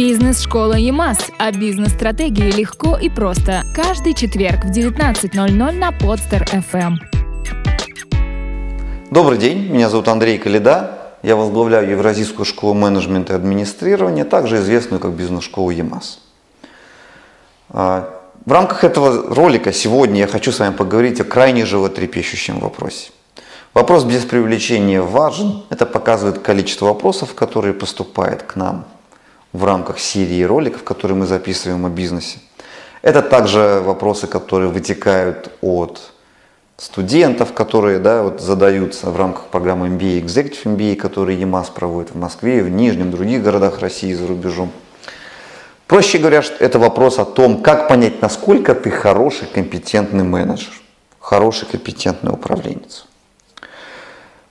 Бизнес-школа ЕМАС. О бизнес-стратегии легко и просто. Каждый четверг в 19.00 на Подстер FM. Добрый день, меня зовут Андрей Калида. Я возглавляю Евразийскую школу менеджмента и администрирования, также известную как бизнес-школу ЕМАС. А, в рамках этого ролика сегодня я хочу с вами поговорить о крайне животрепещущем вопросе. Вопрос без привлечения важен. Это показывает количество вопросов, которые поступают к нам в рамках серии роликов, которые мы записываем о бизнесе. Это также вопросы, которые вытекают от студентов, которые да, вот задаются в рамках программы MBA, Executive MBA, которые ЕМАС проводит в Москве, в Нижнем, других городах России за рубежом. Проще говоря, это вопрос о том, как понять, насколько ты хороший, компетентный менеджер, хороший, компетентный управленец.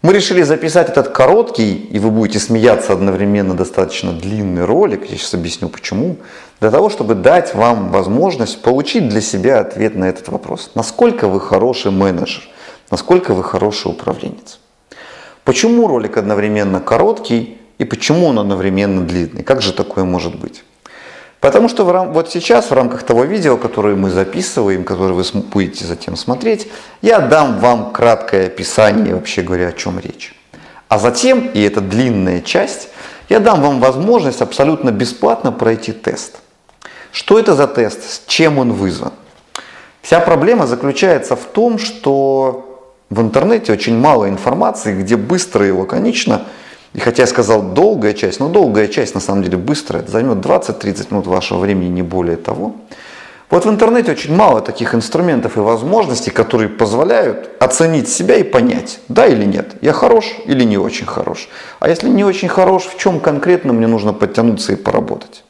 Мы решили записать этот короткий, и вы будете смеяться одновременно, достаточно длинный ролик, я сейчас объясню почему, для того, чтобы дать вам возможность получить для себя ответ на этот вопрос. Насколько вы хороший менеджер, насколько вы хороший управленец. Почему ролик одновременно короткий и почему он одновременно длинный? Как же такое может быть? Потому что вот сейчас в рамках того видео, которое мы записываем, которое вы будете затем смотреть, я дам вам краткое описание, вообще говоря, о чем речь. А затем, и это длинная часть, я дам вам возможность абсолютно бесплатно пройти тест. Что это за тест? С чем он вызван? Вся проблема заключается в том, что в интернете очень мало информации, где быстро и лаконично – и хотя я сказал долгая часть, но долгая часть на самом деле быстрая, это займет 20-30 минут вашего времени, не более того. Вот в интернете очень мало таких инструментов и возможностей, которые позволяют оценить себя и понять, да или нет, я хорош или не очень хорош. А если не очень хорош, в чем конкретно мне нужно подтянуться и поработать.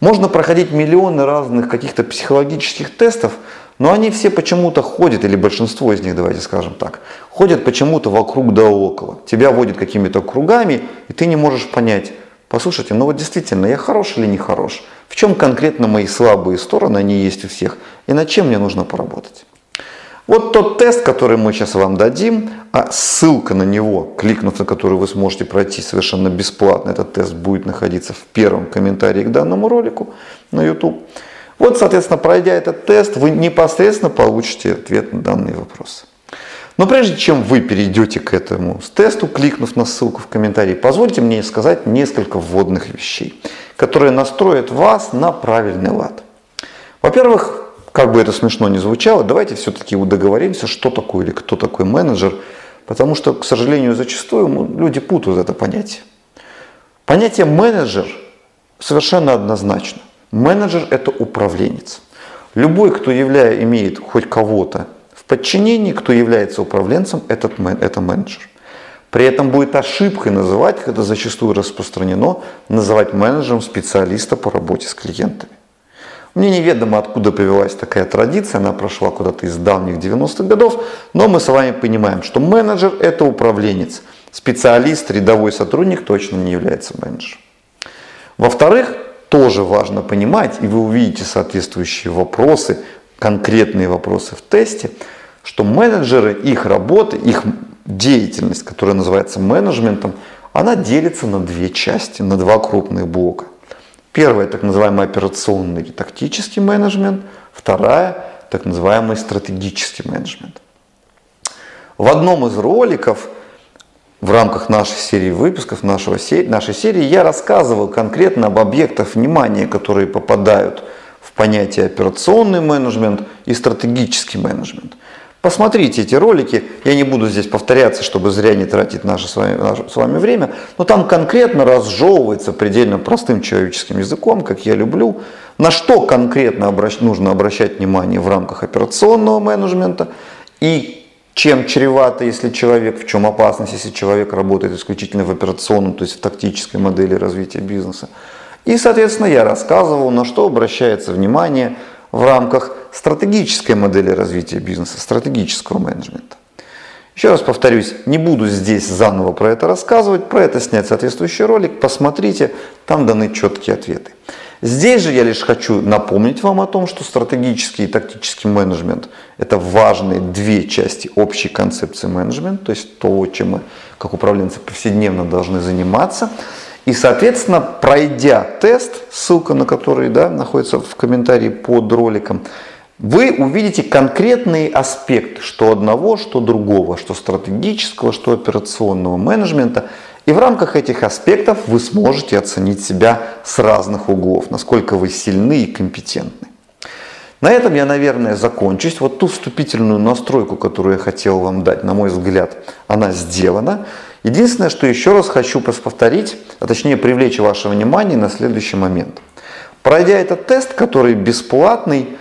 Можно проходить миллионы разных каких-то психологических тестов, но они все почему-то ходят, или большинство из них, давайте скажем так, ходят почему-то вокруг да около. Тебя водят какими-то кругами, и ты не можешь понять, послушайте, ну вот действительно, я хорош или не хорош? В чем конкретно мои слабые стороны, они есть у всех, и над чем мне нужно поработать? Вот тот тест, который мы сейчас вам дадим, а ссылка на него, кликнув на который вы сможете пройти совершенно бесплатно, этот тест будет находиться в первом комментарии к данному ролику на YouTube. Вот, соответственно, пройдя этот тест, вы непосредственно получите ответ на данные вопросы. Но прежде чем вы перейдете к этому тесту, кликнув на ссылку в комментарии, позвольте мне сказать несколько вводных вещей, которые настроят вас на правильный лад. Во-первых, как бы это смешно ни звучало, давайте все-таки договоримся, что такое или кто такой менеджер, потому что, к сожалению, зачастую люди путают это понятие. Понятие менеджер совершенно однозначно. Менеджер – это управленец. Любой, кто являя, имеет хоть кого-то в подчинении, кто является управленцем, этот, это менеджер. При этом будет ошибкой называть, это зачастую распространено, называть менеджером специалиста по работе с клиентами. Мне неведомо, откуда повелась такая традиция, она прошла куда-то из давних 90-х годов, но мы с вами понимаем, что менеджер – это управленец, специалист, рядовой сотрудник точно не является менеджером. Во-вторых, тоже важно понимать, и вы увидите соответствующие вопросы, конкретные вопросы в тесте, что менеджеры, их работа, их деятельность, которая называется менеджментом, она делится на две части, на два крупных блока. Первая так называемый операционный и тактический менеджмент, вторая так называемый стратегический менеджмент. В одном из роликов – в рамках нашей серии выпусков, нашего, нашей серии, я рассказывал конкретно об объектах внимания, которые попадают в понятие операционный менеджмент и стратегический менеджмент. Посмотрите эти ролики, я не буду здесь повторяться, чтобы зря не тратить наше с вами, наше с вами время, но там конкретно разжевывается предельно простым человеческим языком, как я люблю, на что конкретно обращ, нужно обращать внимание в рамках операционного менеджмента и чем чревато, если человек, в чем опасность, если человек работает исключительно в операционном, то есть в тактической модели развития бизнеса. И, соответственно, я рассказывал, на что обращается внимание в рамках стратегической модели развития бизнеса, стратегического менеджмента. Еще раз повторюсь, не буду здесь заново про это рассказывать, про это снять соответствующий ролик, посмотрите, там даны четкие ответы. Здесь же я лишь хочу напомнить вам о том, что стратегический и тактический менеджмент – это важные две части общей концепции менеджмента, то есть того, чем мы как управленцы повседневно должны заниматься. И, соответственно, пройдя тест, ссылка на который да, находится в комментарии под роликом, вы увидите конкретные аспекты, что одного, что другого, что стратегического, что операционного менеджмента. И в рамках этих аспектов вы сможете оценить себя с разных углов, насколько вы сильны и компетентны. На этом я, наверное, закончусь. Вот ту вступительную настройку, которую я хотел вам дать, на мой взгляд, она сделана. Единственное, что еще раз хочу повторить, а точнее привлечь ваше внимание на следующий момент. Пройдя этот тест, который бесплатный,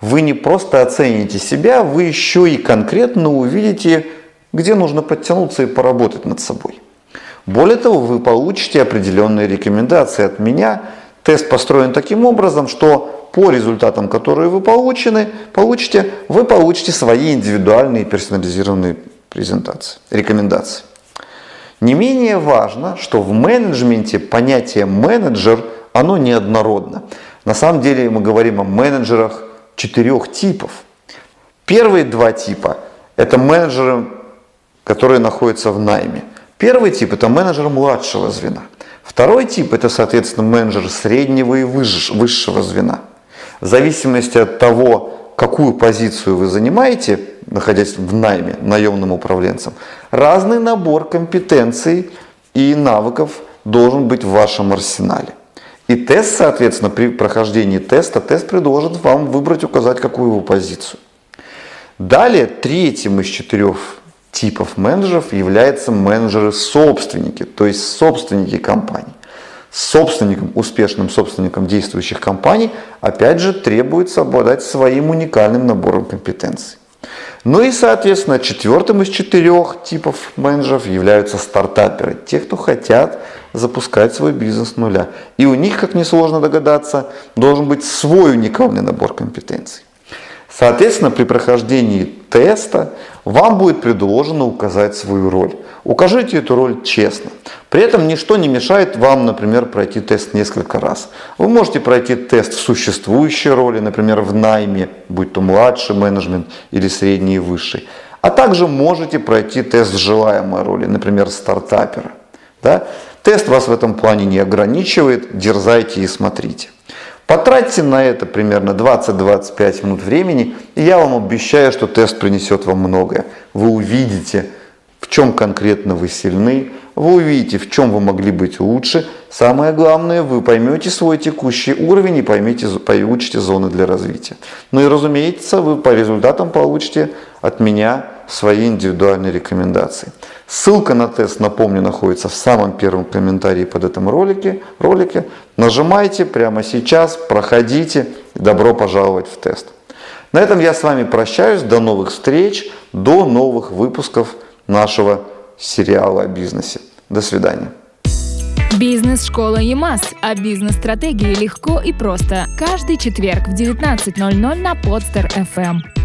вы не просто оцените себя, вы еще и конкретно увидите, где нужно подтянуться и поработать над собой. Более того, вы получите определенные рекомендации от меня. Тест построен таким образом, что по результатам, которые вы получены, получите, вы получите свои индивидуальные персонализированные презентации, рекомендации. Не менее важно, что в менеджменте понятие менеджер, оно неоднородно. На самом деле мы говорим о менеджерах четырех типов. Первые два типа – это менеджеры, которые находятся в найме. Первый тип – это менеджер младшего звена. Второй тип – это, соответственно, менеджер среднего и высшего звена. В зависимости от того, какую позицию вы занимаете, находясь в найме наемным управленцем, разный набор компетенций и навыков должен быть в вашем арсенале. И тест, соответственно, при прохождении теста, тест предложит вам выбрать, указать, какую вы позицию. Далее, третьим из четырех типов менеджеров являются менеджеры-собственники, то есть собственники компаний. Собственникам, успешным собственникам действующих компаний, опять же, требуется обладать своим уникальным набором компетенций. Ну и, соответственно, четвертым из четырех типов менеджеров являются стартаперы. Те, кто хотят запускать свой бизнес с нуля. И у них, как несложно догадаться, должен быть свой уникальный набор компетенций. Соответственно, при прохождении теста вам будет предложено указать свою роль. Укажите эту роль честно. При этом ничто не мешает вам, например, пройти тест несколько раз. Вы можете пройти тест в существующей роли, например, в найме, будь то младший менеджмент или средний и высший. А также можете пройти тест в желаемой роли, например, стартапера. Да? Тест вас в этом плане не ограничивает, дерзайте и смотрите. Потратьте на это примерно 20-25 минут времени, и я вам обещаю, что тест принесет вам многое. Вы увидите, в чем конкретно вы сильны, вы увидите, в чем вы могли быть лучше. Самое главное, вы поймете свой текущий уровень и поймете, получите зоны для развития. Ну и разумеется, вы по результатам получите от меня свои индивидуальные рекомендации. Ссылка на тест, напомню, находится в самом первом комментарии под этим ролике. ролике. Нажимайте прямо сейчас, проходите. Добро пожаловать в тест. На этом я с вами прощаюсь. До новых встреч, до новых выпусков нашего сериала о бизнесе. До свидания. Бизнес-школа ЕМАС. О бизнес-стратегии легко и просто. Каждый четверг в 19.00 на Подстер FM.